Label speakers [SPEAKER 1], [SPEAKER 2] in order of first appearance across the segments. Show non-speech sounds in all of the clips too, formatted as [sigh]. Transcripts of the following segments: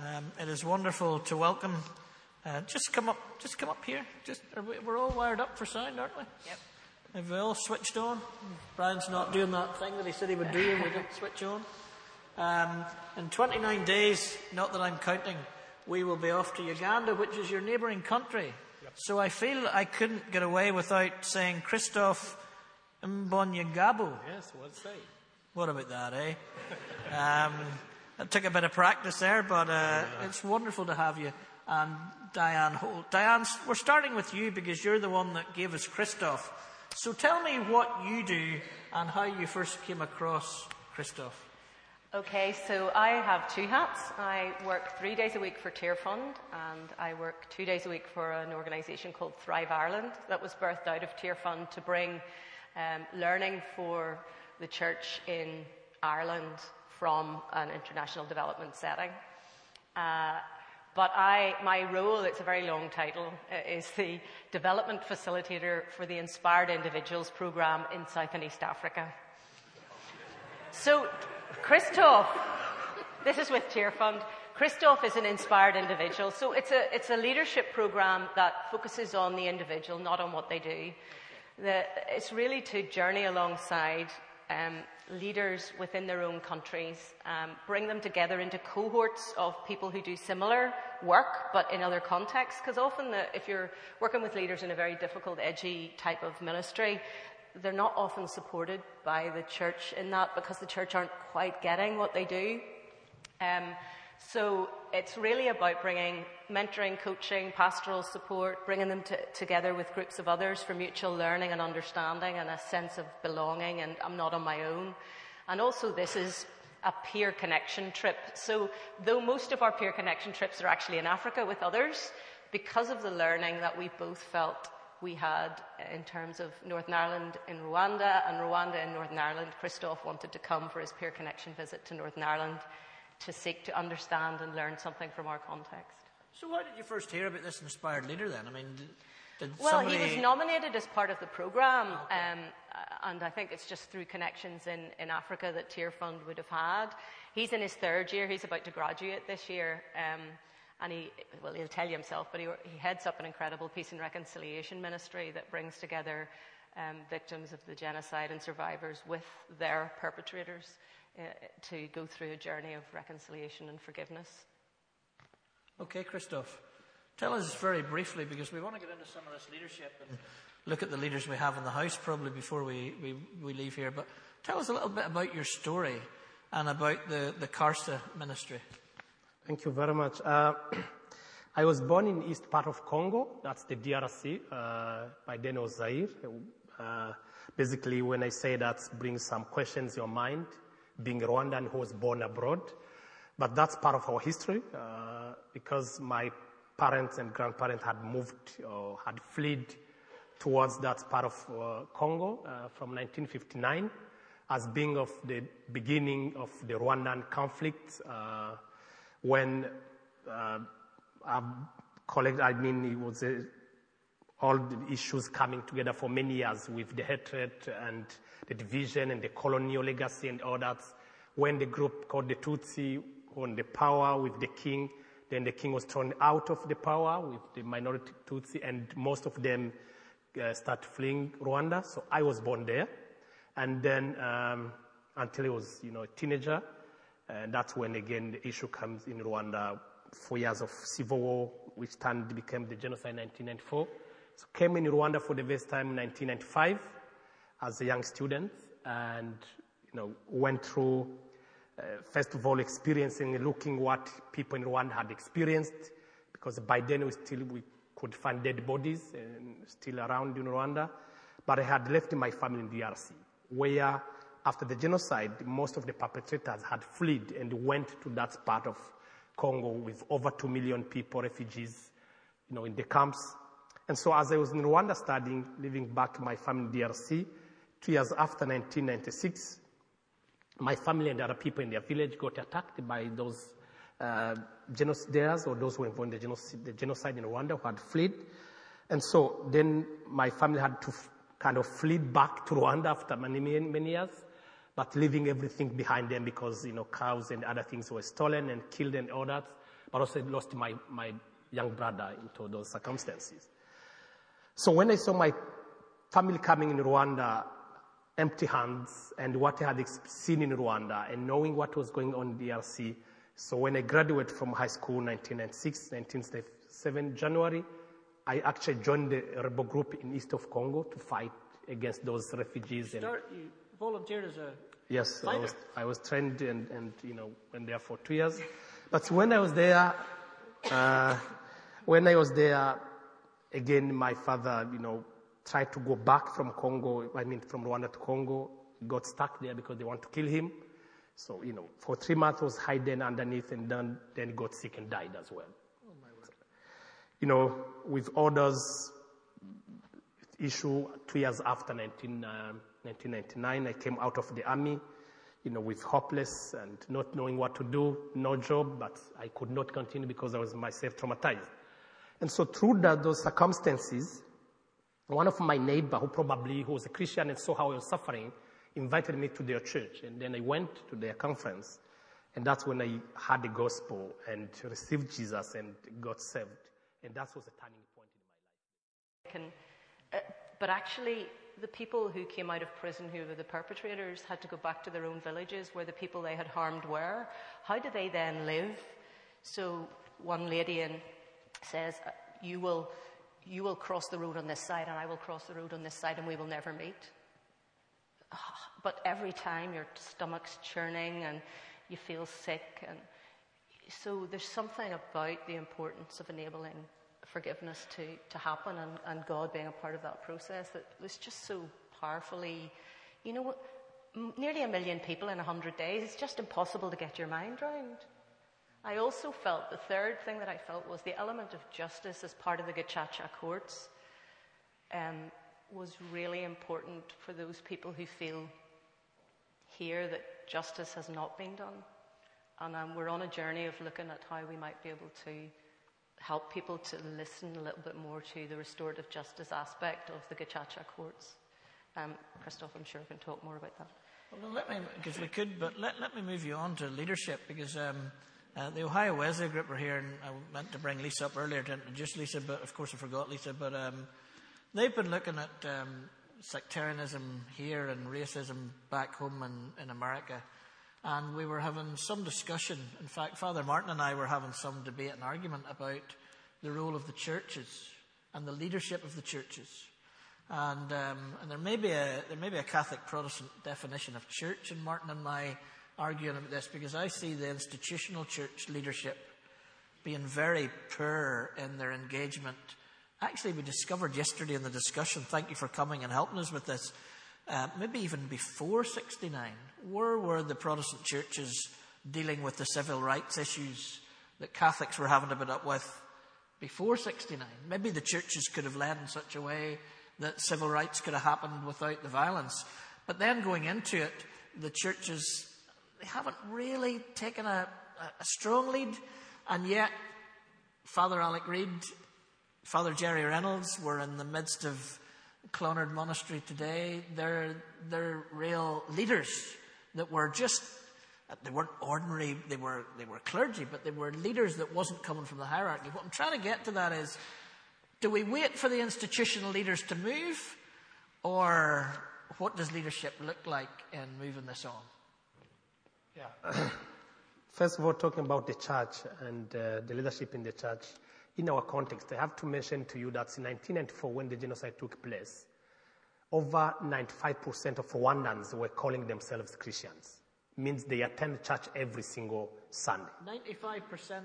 [SPEAKER 1] Um, it is wonderful to welcome. Uh, just come up, just come up here. Just we, we're all wired up for sound, aren't we?
[SPEAKER 2] Yep.
[SPEAKER 1] Have we all switched on? Brian's not doing that thing that he said he would do when we didn't switch on. Um, in 29 days, not that I'm counting, we will be off to Uganda, which is your neighbouring country. Yep. So I feel I couldn't get away without saying Christoph Mbonyingabo.
[SPEAKER 3] Yes, what say?
[SPEAKER 1] What about that, eh? [laughs] um, it took a bit of practice there, but uh, it's wonderful to have you. And Diane Holt. Diane, we're starting with you because you're the one that gave us Christoph. So tell me what you do and how you first came across Christoph.
[SPEAKER 2] Okay, so I have two hats. I work three days a week for Tearfund, and I work two days a week for an organisation called Thrive Ireland that was birthed out of Tearfund to bring um, learning for the church in Ireland from an international development setting. Uh, but I, my role, it's a very long title, uh, is the development facilitator for the Inspired Individuals program in South and East Africa. So, Christoph, this is with Tearfund. Christoph is an inspired individual. So it's a, it's a leadership program that focuses on the individual, not on what they do. The, it's really to journey alongside um, leaders within their own countries, um, bring them together into cohorts of people who do similar work, but in other contexts. Because often, the, if you're working with leaders in a very difficult, edgy type of ministry, they're not often supported by the church in that because the church aren't quite getting what they do. Um, so it's really about bringing mentoring, coaching, pastoral support, bringing them to, together with groups of others for mutual learning and understanding and a sense of belonging and I'm not on my own. And also this is a peer connection trip. So though most of our peer connection trips are actually in Africa with others, because of the learning that we both felt we had in terms of Northern Ireland in Rwanda and Rwanda in Northern Ireland, Christoph wanted to come for his peer connection visit to Northern Ireland to seek to understand and learn something from our context.
[SPEAKER 1] So, how did you first hear about this inspired leader then? I mean, did,
[SPEAKER 2] well,
[SPEAKER 1] somebody...
[SPEAKER 2] he was nominated as part of the program, okay. um, and I think it's just through connections in, in Africa that Tearfund would have had. He's in his third year; he's about to graduate this year. Um, and he, well, he'll tell you himself, but he, he, heads up an incredible peace and reconciliation ministry that brings together um, victims of the genocide and survivors with their perpetrators to go through a journey of reconciliation and forgiveness.
[SPEAKER 1] Okay, Christoph. Tell us very briefly, because we want to get into some of this leadership and look at the leaders we have in the house probably before we, we, we leave here. But tell us a little bit about your story and about the, the CARSA ministry.
[SPEAKER 3] Thank you very much. Uh, [clears throat] I was born in east part of Congo. That's the DRC. Uh, by then it was Zaire. Uh, basically, when I say that, brings some questions in your mind being Rwandan who was born abroad. But that's part of our history uh, because my parents and grandparents had moved or had fled towards that part of uh, Congo uh, from 1959 as being of the beginning of the Rwandan conflict uh, when uh, our colleague, I mean, it was uh, all the issues coming together for many years with the hatred and the division and the colonial legacy and all that. When the group called the Tutsi won the power with the king, then the king was thrown out of the power with the minority Tutsi, and most of them uh, start fleeing Rwanda. So I was born there, and then um, until I was, you know, a teenager, and that's when again the issue comes in Rwanda. Four years of civil war, which turned became the genocide in 1994. So came in Rwanda for the first time in 1995 as a young student and you know, went through, uh, first of all, experiencing, looking what people in Rwanda had experienced, because by then we still we could find dead bodies and still around in Rwanda. But I had left my family in DRC, where after the genocide, most of the perpetrators had fled and went to that part of Congo with over 2 million people, refugees, you know, in the camps. And so as I was in Rwanda studying, living back my family in DRC, two years after 1996, my family and other people in their village got attacked by those uh, genocidaires or those who were involved in the genocide, the genocide, in Rwanda who had fled. And so then my family had to f- kind of flee back to Rwanda after many, many, many years, but leaving everything behind them because, you know, cows and other things were stolen and killed and all that. but also lost my, my young brother into those circumstances. So when I saw my family coming in Rwanda empty hands and what I had seen in Rwanda and knowing what was going on in DRC, so when I graduated from high school 1996, 1997 January, I actually joined the rebel group in east of Congo to fight against those refugees. And
[SPEAKER 1] Start, you volunteered as a
[SPEAKER 3] yes, I was, I was trained and, and you know went there for two years. But when I was there, uh, when I was there, again, my father, you know, tried to go back from Congo. I mean, from Rwanda to Congo, got stuck there because they want to kill him. So you know, for three months was hiding underneath, and then then got sick and died as well you know, with orders issue two years after 19, uh, 1999, I came out of the army, you know, with hopeless and not knowing what to do, no job, but I could not continue because I was myself traumatized. And so through that, those circumstances, one of my neighbor, who probably who was a Christian and saw how I was suffering, invited me to their church. And then I went to their conference. And that's when I heard the gospel and received Jesus and got saved. And that was a turning point in my life.
[SPEAKER 2] Can, uh, but actually, the people who came out of prison who were the perpetrators had to go back to their own villages where the people they had harmed were. How do they then live? So one lady in says, uh, "You will, you will cross the road on this side, and I will cross the road on this side, and we will never meet." [sighs] But every time your stomach's churning and you feel sick, and so there's something about the importance of enabling forgiveness to, to happen and, and God being a part of that process that was just so powerfully, you know, nearly a million people in 100 days, it's just impossible to get your mind round. I also felt the third thing that I felt was the element of justice as part of the Gacaca courts um, was really important for those people who feel here that justice has not been done. And um, we're on a journey of looking at how we might be able to help people to listen a little bit more to the restorative justice aspect of the Gacaca courts. Um, Christoph, I'm sure, can talk more about that.
[SPEAKER 1] Well, let me, because we could, but let, let me move you on to leadership because um, uh, the Ohio Wesleyan group are here, and I meant to bring Lisa up earlier to introduce Lisa, but of course I forgot Lisa. But um, they've been looking at um, sectarianism here and racism back home in, in America. And we were having some discussion. In fact, Father Martin and I were having some debate and argument about the role of the churches and the leadership of the churches. And, um, and there may be a there may be a Catholic Protestant definition of church, and Martin and I arguing about this because I see the institutional church leadership being very poor in their engagement. Actually, we discovered yesterday in the discussion. Thank you for coming and helping us with this. Uh, maybe even before 69, where were the Protestant churches dealing with the civil rights issues that Catholics were having to put up with before 69? Maybe the churches could have led in such a way that civil rights could have happened without the violence. But then going into it, the churches, they haven't really taken a, a strong lead, and yet Father Alec Reid, Father Gerry Reynolds were in the midst of Clonard Monastery today. They're, they're real leaders that were just, they weren't ordinary, they were, they were clergy, but they were leaders that wasn't coming from the hierarchy. What I'm trying to get to that is, do we wait for the institutional leaders to move, or what does leadership look like in moving this on?
[SPEAKER 3] Yeah. [clears throat] First of all, talking about the church and uh, the leadership in the church, in our context, I have to mention to you that in 1994, when the genocide took place, over 95% of Rwandans were calling themselves Christians. Means they attend church every single Sunday.
[SPEAKER 1] 95%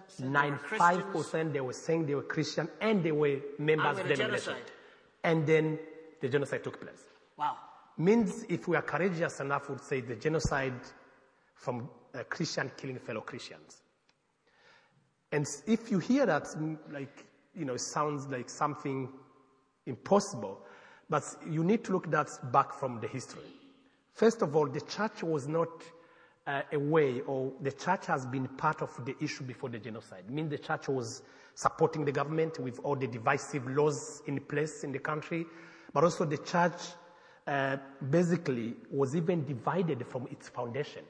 [SPEAKER 1] said they were
[SPEAKER 3] 95% they were saying they were Christian and they were members of the
[SPEAKER 1] genocide.
[SPEAKER 3] And then the genocide took place.
[SPEAKER 1] Wow.
[SPEAKER 3] Means if we are courageous enough, we would say the genocide from a Christian killing fellow Christians. And if you hear that, mm, like, you know, it sounds like something impossible, but you need to look that back from the history. First of all, the church was not uh, a way, or the church has been part of the issue before the genocide. I mean, the church was supporting the government with all the divisive laws in place in the country, but also the church uh, basically was even divided from its foundation.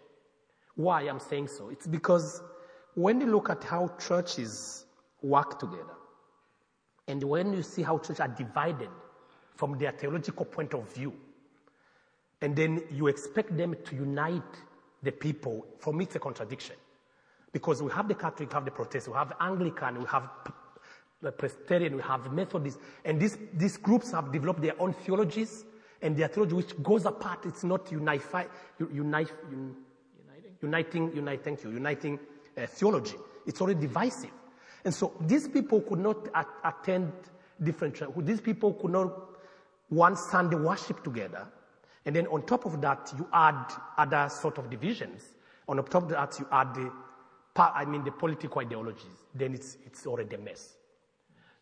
[SPEAKER 3] Why I'm saying so? It's because when you look at how churches work together, and when you see how churches are divided from their theological point of view, and then you expect them to unite the people, for me it's a contradiction. Because we have the Catholic, we have the Protestant, we have Anglican, we have Presbyterian, we have Methodist, and these, these groups have developed their own theologies, and their theology which goes apart, it's not unify, unite, un, uniting, uniting, thank you, uniting uh, theology. It's already divisive. And so these people could not attend different. These people could not one Sunday worship together. And then on top of that, you add other sort of divisions. On top of that, you add the, I mean, the political ideologies. Then it's, it's already a mess.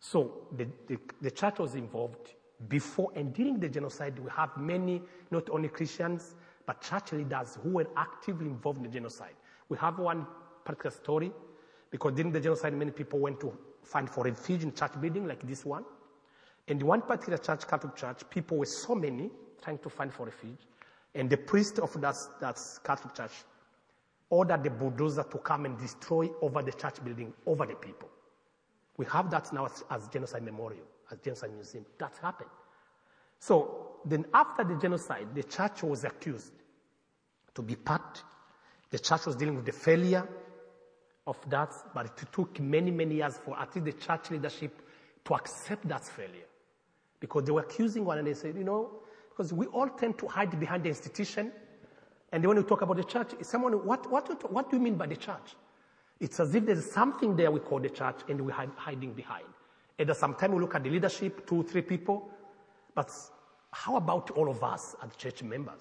[SPEAKER 3] So the, the, the church was involved before and during the genocide. We have many, not only Christians, but church leaders who were actively involved in the genocide. We have one particular story because during the genocide, many people went to find for refuge in church building like this one. And one particular church, Catholic church, people were so many trying to find for refuge. And the priest of that, that Catholic church ordered the bulldozer to come and destroy over the church building, over the people. We have that now as, as genocide memorial, as genocide museum. That happened. So then after the genocide, the church was accused to be part. The church was dealing with the failure of that, but it took many, many years for at least the church leadership to accept that failure. Because they were accusing one and they said, you know, because we all tend to hide behind the institution. And when we talk about the church, someone, what, what, what do you mean by the church? It's as if there's something there we call the church and we're hiding behind. And at some time we look at the leadership, two, three people, but how about all of us as church members?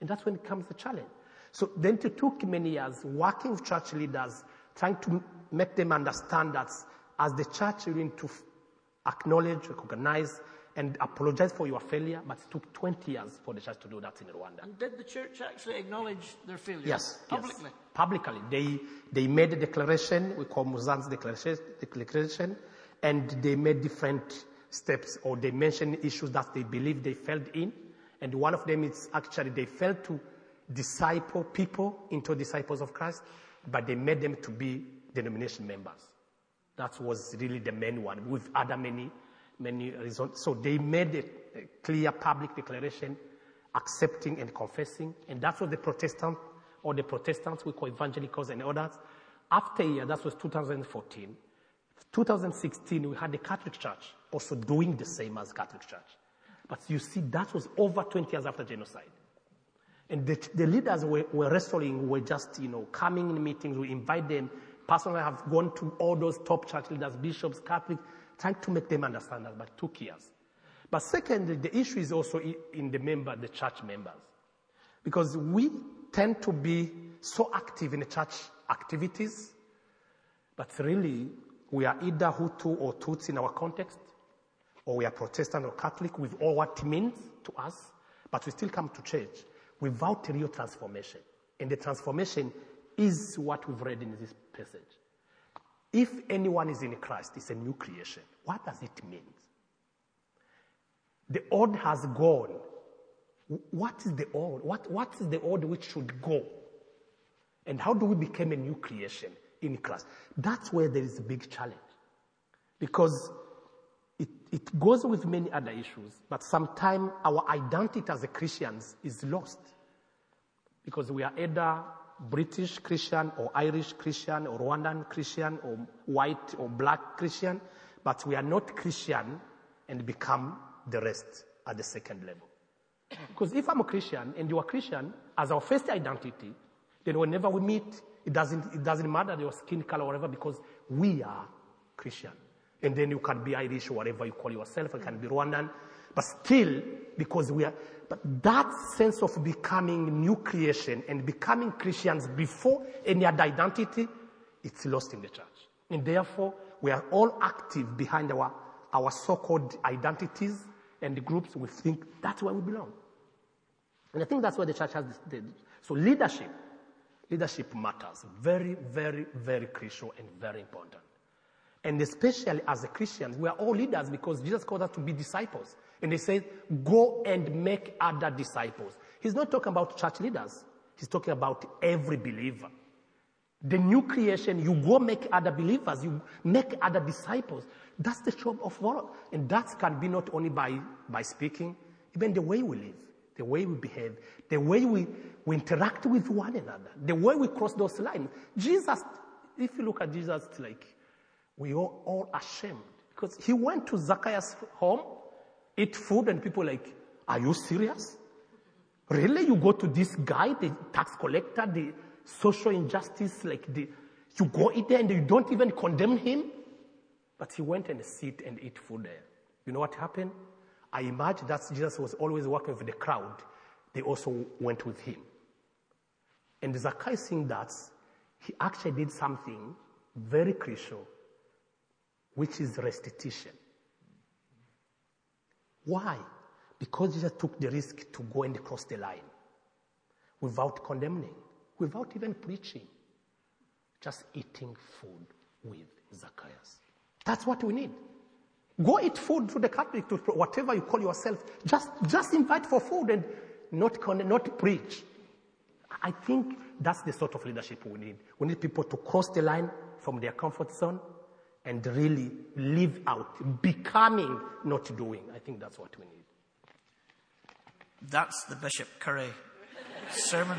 [SPEAKER 3] And that's when it comes the challenge. So then it took many years working with church leaders, trying to make them understand that as the church, you need to acknowledge, recognize, and apologize for your failure, but it took 20 years for the church to do that in Rwanda.
[SPEAKER 1] And did the church actually acknowledge their failure?
[SPEAKER 3] Yes.
[SPEAKER 1] Publicly?
[SPEAKER 3] Yes. Publicly. They, they made a declaration, we call Muzan's declaration, declaration, and they made different steps or they mentioned issues that they believe they failed in. And one of them is actually they failed to disciple people into disciples of Christ, but they made them to be denomination members. That was really the main one, with other many, many reasons. So they made a, a clear public declaration accepting and confessing, and that's what the Protestant or the Protestants we call evangelicals and others. After a year, that was 2014. 2016, we had the Catholic Church also doing the same as Catholic Church. But you see, that was over 20 years after genocide. And the, the leaders were, were wrestling, were just, you know, coming in meetings, we invite them. Personally, I have gone to all those top church leaders, bishops, Catholic, trying to make them understand that, but it took years. But secondly, the issue is also in the member, the church members. Because we tend to be so active in the church activities, but really we are either Hutu or Tutsi in our context, or we are Protestant or Catholic with all what it means to us, but we still come to church without real transformation. And the transformation is what we've read in this passage. If anyone is in Christ, it's a new creation. What does it mean? The old has gone. What is the old? What, what is the old which should go? And how do we become a new creation in Christ? That's where there is a big challenge. Because it, goes with many other issues, but sometimes our identity as a Christians is lost. Because we are either British Christian or Irish Christian or Rwandan Christian or white or black Christian, but we are not Christian and become the rest at the second level. Because if I'm a Christian and you are Christian as our first identity, then whenever we meet, it doesn't, it doesn't matter your skin color or whatever because we are Christian. And then you can be Irish or whatever you call yourself, you can be Rwandan. But still, because we are, but that sense of becoming new creation and becoming Christians before any other identity, it's lost in the church. And therefore, we are all active behind our, our so-called identities and the groups. We think that's where we belong. And I think that's where the church has this, so leadership, leadership matters. Very, very, very crucial and very important. And especially as a Christians, we are all leaders because Jesus called us to be disciples. And he said, go and make other disciples. He's not talking about church leaders. He's talking about every believer. The new creation, you go make other believers, you make other disciples. That's the job of God. And that can be not only by, by speaking, even the way we live, the way we behave, the way we, we interact with one another, the way we cross those lines. Jesus, if you look at Jesus, like we are all ashamed because he went to Zacchaeus' home, eat food, and people like, are you serious? Really? You go to this guy, the tax collector, the social injustice, like the, you go eat there and you don't even condemn him? But he went and sit and eat food there. You know what happened? I imagine that Jesus was always working with the crowd. They also went with him. And Zacchaeus seeing that, he actually did something very crucial, which is restitution. Why? Because Jesus took the risk to go and cross the line without condemning, without even preaching, just eating food with Zacchaeus. That's what we need. Go eat food to the Catholic, to whatever you call yourself. Just, just invite for food and not, con- not preach. I think that's the sort of leadership we need. We need people to cross the line from their comfort zone and really live out, becoming, not doing. I think that's what we need.
[SPEAKER 1] That's the Bishop Curry sermon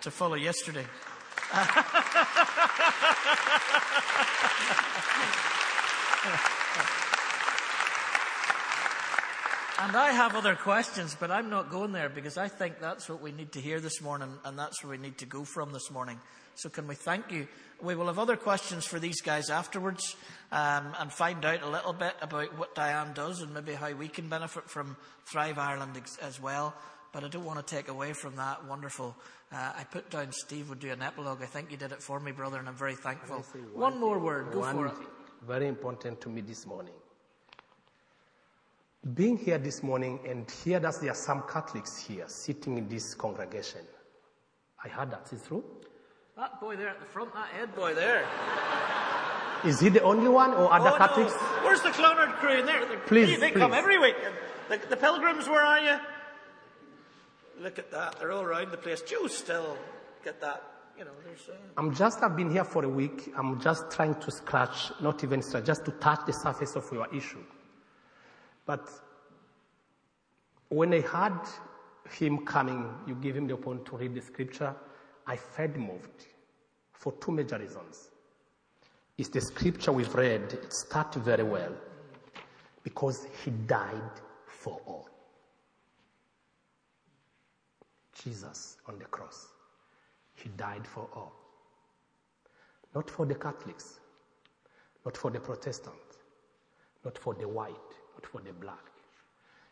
[SPEAKER 1] to follow yesterday. And I have other questions, but I'm not going there because I think that's what we need to hear this morning and that's where we need to go from this morning. So, can we thank you? We will have other questions for these guys afterwards um, and find out a little bit about what Diane does and maybe how we can benefit from Thrive Ireland as well. But I don't want to take away from that wonderful. Uh, I put down Steve would do an epilogue. I think you did it for me, brother, and I'm very thankful. One, one, more word. Go for it.
[SPEAKER 3] Very important to me this morning. Being here this morning and hear that there are some Catholics here sitting in this congregation. I heard that. Is it true?
[SPEAKER 1] That boy there at the front, that head boy there.
[SPEAKER 3] Is he the only one or other
[SPEAKER 1] oh,
[SPEAKER 3] Catholics?
[SPEAKER 1] No. Where's the Clonard crew in there?
[SPEAKER 3] Please,
[SPEAKER 1] they, they
[SPEAKER 3] please.
[SPEAKER 1] come every week. The, the, pilgrims, where are you? Look at that. They're all around the place. Jews still get that. You know, there's. Uh...
[SPEAKER 3] I'm just, I've been here for a week. I'm just trying to scratch, not even scratch, just to touch the surface of your issue. But when I heard him coming, you gave him the opportunity to read the scripture, I felt moved for two major reasons. It's the scripture we've read, it starts very well because he died for all. Jesus on the cross, he died for all. Not for the Catholics, not for the Protestants, not for the white, not for the black.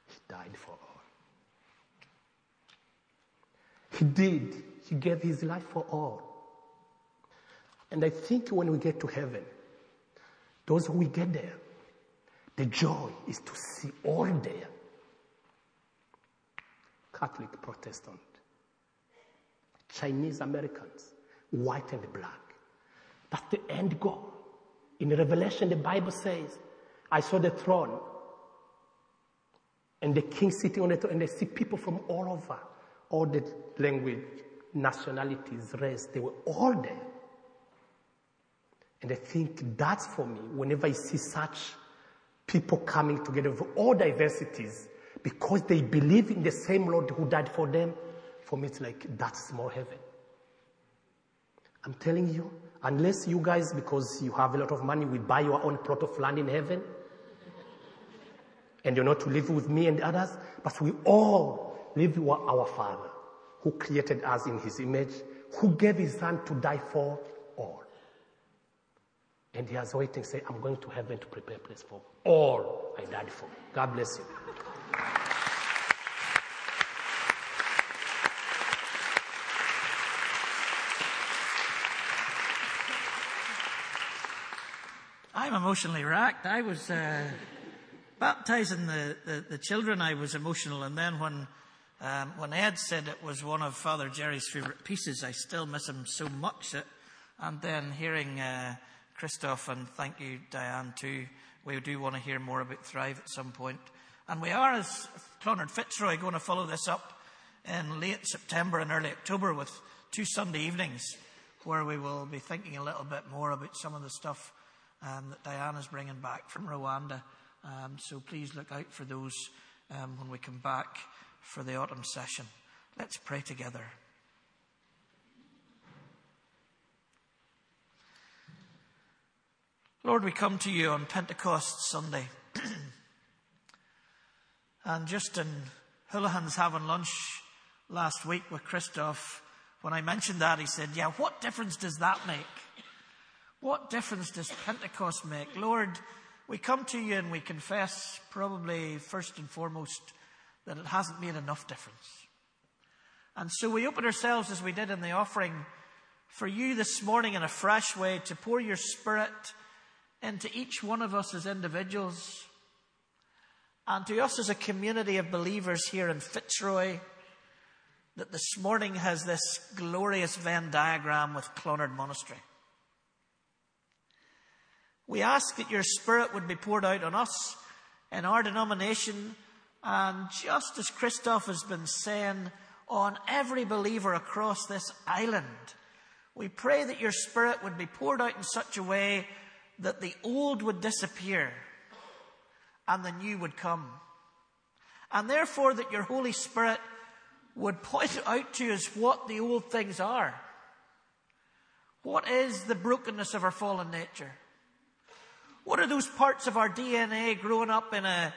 [SPEAKER 3] He died for all. He did. He gave his life for all. And I think when we get to heaven, those who we get there, the joy is to see all there. Catholic, Protestant, Chinese Americans, white and black. That's the end goal. In Revelation, the Bible says, I saw the throne and the king sitting on it, and they see people from all over, all the language, nationalities, race, they were all there. And I think that's for me, whenever I see such people coming together with all diversities, because they believe in the same Lord who died for them, for me it's like that's more heaven. I'm telling you, unless you guys, because you have a lot of money, will buy your own plot of land in heaven, and you're not to live with me and others, but we all live with our Father who created us in his image, who gave his son to die for all. And he has waiting, say, I'm going to heaven to prepare place for all I died for. God bless you.
[SPEAKER 1] I'm emotionally racked. I was. Uh baptizing the, the, the, children, I was emotional. And then when, um, when Ed said it was one of Father Gerry's favourite pieces, I still miss him so much. And then hearing uh, Christoph, and thank you, Diane, too. We do want to hear more about Thrive at some point. And we are, as Clonard Fitzroy, going to follow this up in late September and early October with two Sunday evenings where we will be thinking a little bit more about some of the stuff um, that is bringing back from Rwanda. Um, so please look out for those um, when we come back for the autumn session. Let's pray together. Lord, we come to you on Pentecost Sunday. [clears throat] and just in Houlihan's having lunch last week with Christoph, when I mentioned that, he said, Yeah, what difference does that make? What difference does Pentecost make? Lord, we come to you and we confess, probably first and foremost, that it hasn't made enough difference. And so we open ourselves as we did in the offering for you this morning in a fresh way to pour your spirit into each one of us as individuals and to us as a community of believers here in Fitzroy that this morning has this glorious Venn diagram with Clonard Monastery. We ask that your Spirit would be poured out on us in our denomination, and just as Christoph has been saying, on every believer across this island. We pray that your Spirit would be poured out in such a way that the old would disappear and the new would come. And therefore, that your Holy Spirit would point [laughs] out to us what the old things are. What is the brokenness of our fallen nature? What are those parts of our DNA growing up in a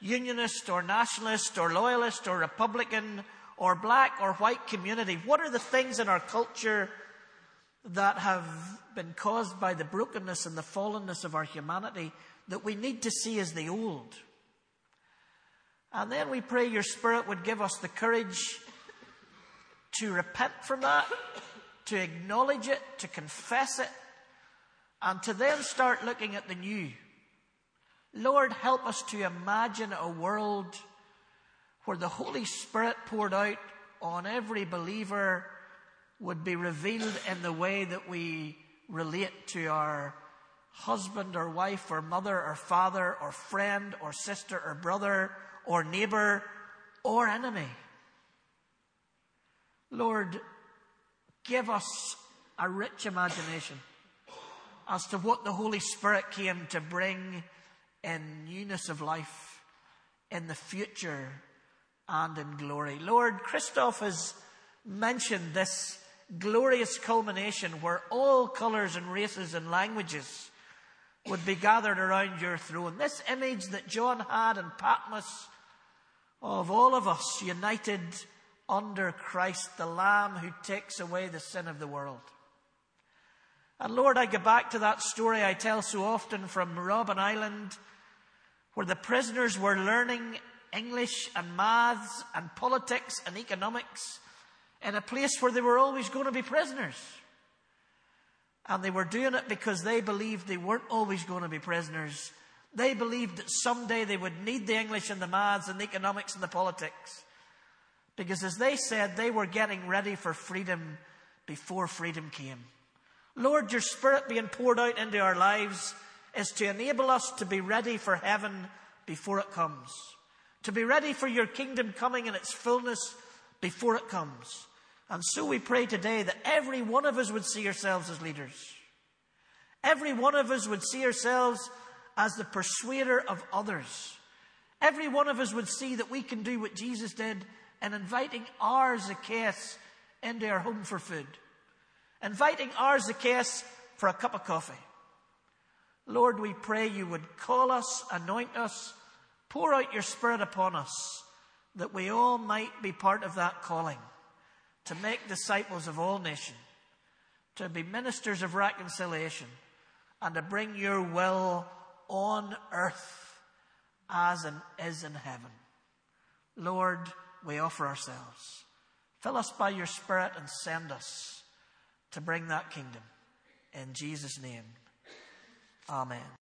[SPEAKER 1] unionist or nationalist or loyalist or republican or black or white community? What are the things in our culture that have been caused by the brokenness and the fallenness of our humanity that we need to see as the old. And then we pray your Spirit would give us the courage to repent from that, to acknowledge it, to confess it, and to then start looking at the new. Lord, help us to imagine a world where the Holy Spirit poured out on every believer would be revealed in the way that we relate to our husband or wife or mother or father or friend or sister or brother or neighbor or enemy. Lord, give us a rich imagination as to what the Holy Spirit came to bring in newness of life, in the future, and in glory. Lord, Christoph has mentioned this glorious culmination where all colours and races and languages would be gathered around your throne. This image that John had in Patmos of all of us united under Christ, the Lamb who takes away the sin of the world. And Lord, I go back to that story I tell so often from Robben Island, where the prisoners were learning English and maths and politics and economics in a place where they were always going to be prisoners. And they were doing it because they believed they weren't always going to be prisoners. They believed that someday they would need the English and the maths and the economics and the politics. Because as they said, they were getting ready for freedom before freedom came. Lord, your Spirit being poured out into our lives is to enable us to be ready for heaven before it comes. To be ready for your kingdom coming in its fullness before it comes. And so we pray today that every one of us would see ourselves as leaders. Every one of us would see ourselves as the persuader of others. Every one of us would see that we can do what Jesus did in inviting our Zacchaeus into our home for food. Inviting our Zacchaeus for a cup of coffee. Lord, we pray you would call us, anoint us, pour out your Spirit upon us, that we all might be part of that calling to make disciples of all nations, to be ministers of reconciliation, and to bring your will on earth as it is in heaven. Lord, we offer ourselves. Fill us by your Spirit and send us to bring that kingdom. In Jesus' name, Amen.